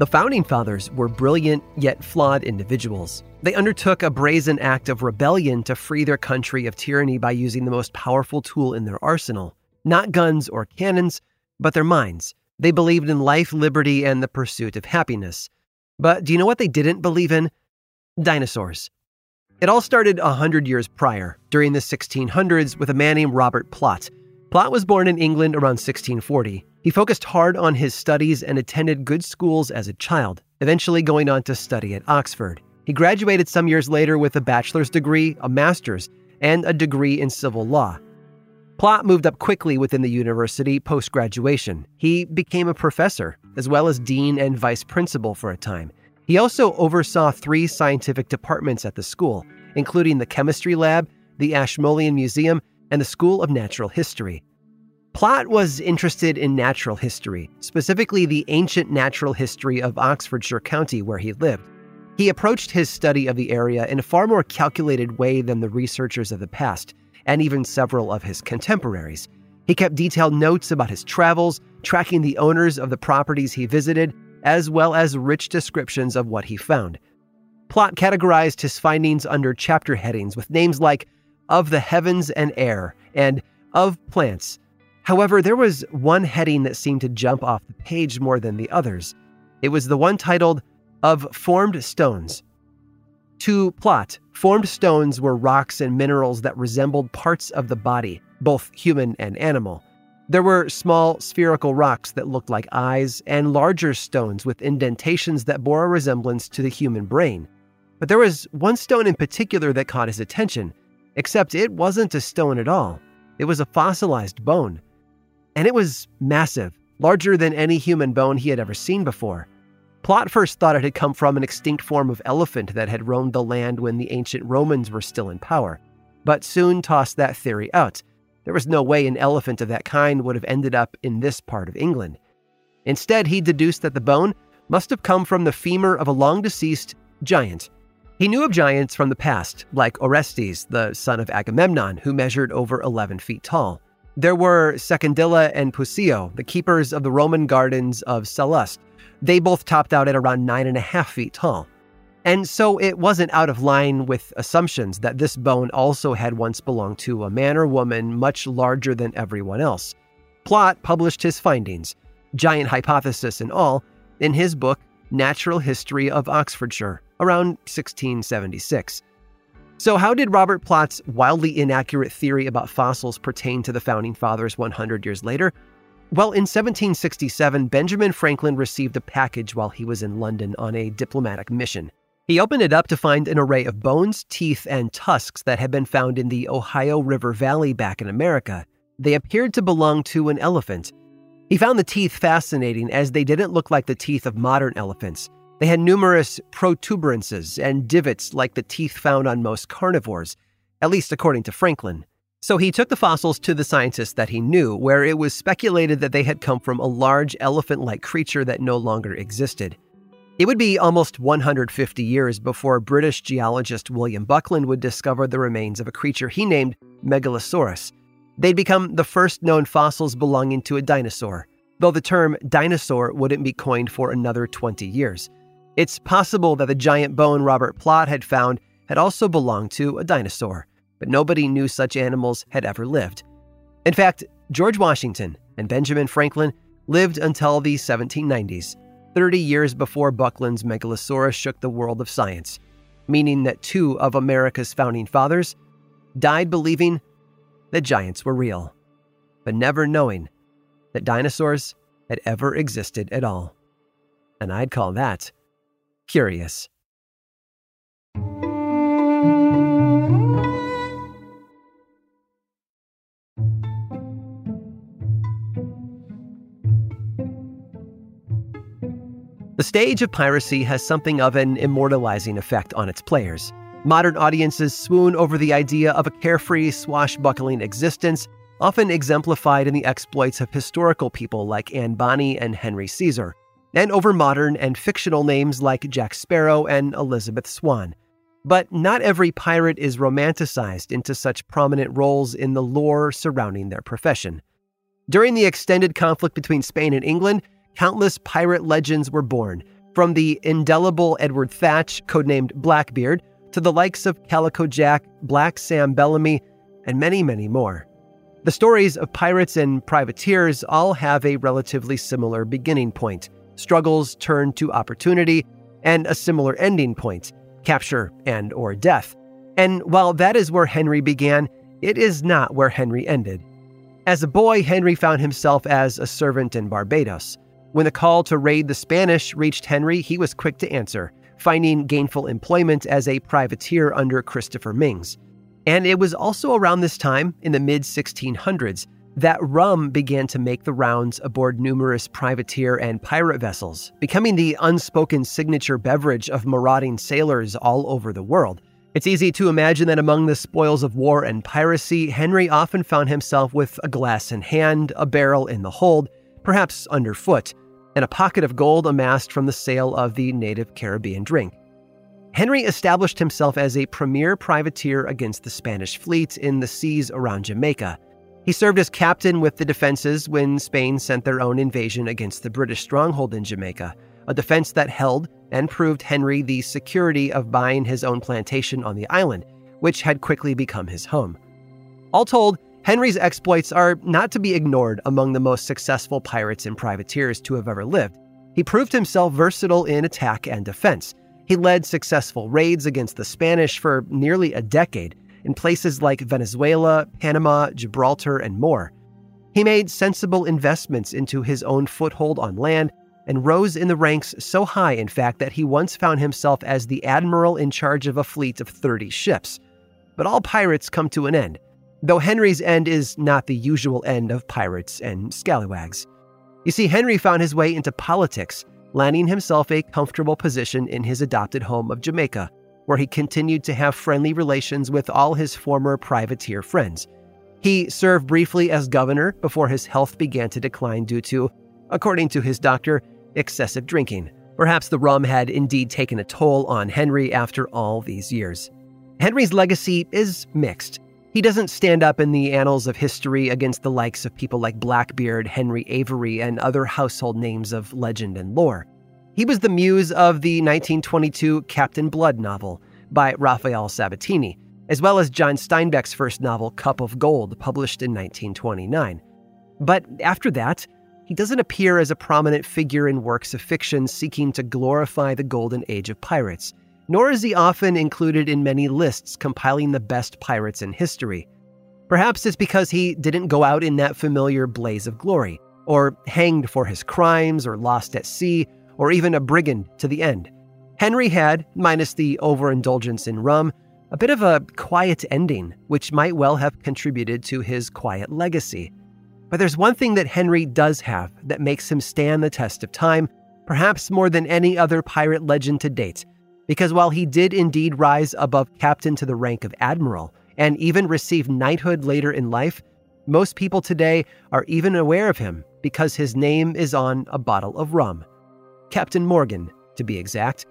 The Founding Fathers were brilliant yet flawed individuals. They undertook a brazen act of rebellion to free their country of tyranny by using the most powerful tool in their arsenal not guns or cannons, but their minds. They believed in life, liberty, and the pursuit of happiness. But do you know what they didn't believe in? Dinosaurs. It all started a hundred years prior, during the 1600s, with a man named Robert Plot. Plot was born in England around 1640. He focused hard on his studies and attended good schools as a child, eventually going on to study at Oxford. He graduated some years later with a bachelor's degree, a master's, and a degree in civil law. Plot moved up quickly within the university post graduation. He became a professor, as well as dean and vice principal for a time. He also oversaw three scientific departments at the school, including the chemistry lab, the Ashmolean Museum, and the School of Natural History. Plot was interested in natural history, specifically the ancient natural history of Oxfordshire County where he lived. He approached his study of the area in a far more calculated way than the researchers of the past, and even several of his contemporaries. He kept detailed notes about his travels, tracking the owners of the properties he visited, as well as rich descriptions of what he found. Plot categorized his findings under chapter headings with names like Of the Heavens and Air and Of Plants However, there was one heading that seemed to jump off the page more than the others. It was the one titled Of Formed Stones. To plot, formed stones were rocks and minerals that resembled parts of the body, both human and animal. There were small spherical rocks that looked like eyes and larger stones with indentations that bore a resemblance to the human brain. But there was one stone in particular that caught his attention, except it wasn't a stone at all. It was a fossilized bone and it was massive, larger than any human bone he had ever seen before. Plot first thought it had come from an extinct form of elephant that had roamed the land when the ancient Romans were still in power, but soon tossed that theory out. There was no way an elephant of that kind would have ended up in this part of England. Instead, he deduced that the bone must have come from the femur of a long deceased giant. He knew of giants from the past, like Orestes, the son of Agamemnon, who measured over 11 feet tall. There were Secundilla and Pusio, the keepers of the Roman gardens of Sallust. They both topped out at around nine and a half feet tall. And so it wasn't out of line with assumptions that this bone also had once belonged to a man or woman much larger than everyone else. Plot published his findings, giant hypothesis and all, in his book Natural History of Oxfordshire, around 1676. So, how did Robert Plot's wildly inaccurate theory about fossils pertain to the Founding Fathers 100 years later? Well, in 1767, Benjamin Franklin received a package while he was in London on a diplomatic mission. He opened it up to find an array of bones, teeth, and tusks that had been found in the Ohio River Valley back in America. They appeared to belong to an elephant. He found the teeth fascinating as they didn't look like the teeth of modern elephants. They had numerous protuberances and divots like the teeth found on most carnivores, at least according to Franklin. So he took the fossils to the scientists that he knew, where it was speculated that they had come from a large elephant like creature that no longer existed. It would be almost 150 years before British geologist William Buckland would discover the remains of a creature he named Megalosaurus. They'd become the first known fossils belonging to a dinosaur, though the term dinosaur wouldn't be coined for another 20 years. It's possible that the giant bone Robert Plot had found had also belonged to a dinosaur, but nobody knew such animals had ever lived. In fact, George Washington and Benjamin Franklin lived until the 1790s, 30 years before Buckland's Megalosaurus shook the world of science, meaning that two of America's founding fathers died believing that giants were real, but never knowing that dinosaurs had ever existed at all. And I'd call that curious. The stage of piracy has something of an immortalizing effect on its players. Modern audiences swoon over the idea of a carefree, swashbuckling existence, often exemplified in the exploits of historical people like Anne Bonny and Henry Caesar, and over modern and fictional names like Jack Sparrow and Elizabeth Swann. But not every pirate is romanticized into such prominent roles in the lore surrounding their profession. During the extended conflict between Spain and England, countless pirate legends were born, from the indelible Edward Thatch, codenamed Blackbeard, to the likes of Calico Jack, Black Sam Bellamy, and many, many more. The stories of pirates and privateers all have a relatively similar beginning point struggles turn to opportunity, and a similar ending point capture and or death. And while that is where Henry began, it is not where Henry ended. As a boy, Henry found himself as a servant in Barbados. When the call to raid the Spanish reached Henry, he was quick to answer, finding gainful employment as a privateer under Christopher Myngs. And it was also around this time, in the mid 1600s, that rum began to make the rounds aboard numerous privateer and pirate vessels, becoming the unspoken signature beverage of marauding sailors all over the world. It's easy to imagine that among the spoils of war and piracy, Henry often found himself with a glass in hand, a barrel in the hold, perhaps underfoot, and a pocket of gold amassed from the sale of the native Caribbean drink. Henry established himself as a premier privateer against the Spanish fleet in the seas around Jamaica. He served as captain with the defenses when Spain sent their own invasion against the British stronghold in Jamaica, a defense that held and proved Henry the security of buying his own plantation on the island, which had quickly become his home. All told, Henry's exploits are not to be ignored among the most successful pirates and privateers to have ever lived. He proved himself versatile in attack and defense. He led successful raids against the Spanish for nearly a decade in places like Venezuela, Panama, Gibraltar, and more. He made sensible investments into his own foothold on land and rose in the ranks so high, in fact, that he once found himself as the admiral in charge of a fleet of 30 ships. But all pirates come to an end though Henry's end is not the usual end of pirates and scallywags. You see, Henry found his way into politics, landing himself a comfortable position in his adopted home of Jamaica, where he continued to have friendly relations with all his former privateer friends. He served briefly as governor before his health began to decline due to, according to his doctor, excessive drinking. Perhaps the rum had indeed taken a toll on Henry after all these years. Henry's legacy is mixed. He doesn't stand up in the annals of history against the likes of people like Blackbeard, Henry Avery, and other household names of legend and lore. He was the muse of the 1922 Captain Blood novel by Rafael Sabatini, as well as John Steinbeck's first novel, Cup of Gold, published in 1929. But after that, he doesn't appear as a prominent figure in works of fiction seeking to glorify the golden age of pirates nor is he often included in many lists compiling the best pirates in history. Perhaps it's because he didn't go out in that familiar blaze of glory, or hanged for his crimes, or lost at sea, or even a brigand to the end. Henry had, minus the overindulgence in rum, a bit of a quiet ending, which might well have contributed to his quiet legacy. But there's one thing that Henry does have that makes him stand the test of time, perhaps more than any other pirate legend to date, because while he did indeed rise above captain to the rank of admiral and even receive knighthood later in life, most people today are even aware of him because his name is on a bottle of rum. Captain Morgan, to be exact.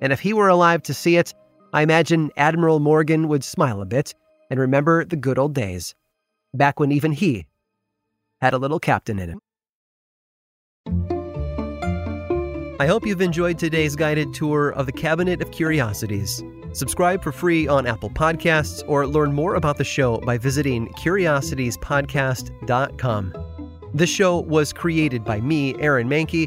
And if he were alive to see it, I imagine Admiral Morgan would smile a bit and remember the good old days, back when even he had a little captain in him. I hope you've enjoyed today's guided tour of the Cabinet of Curiosities. Subscribe for free on Apple Podcasts or learn more about the show by visiting curiositiespodcast.com. This show was created by me, Aaron Mahnke,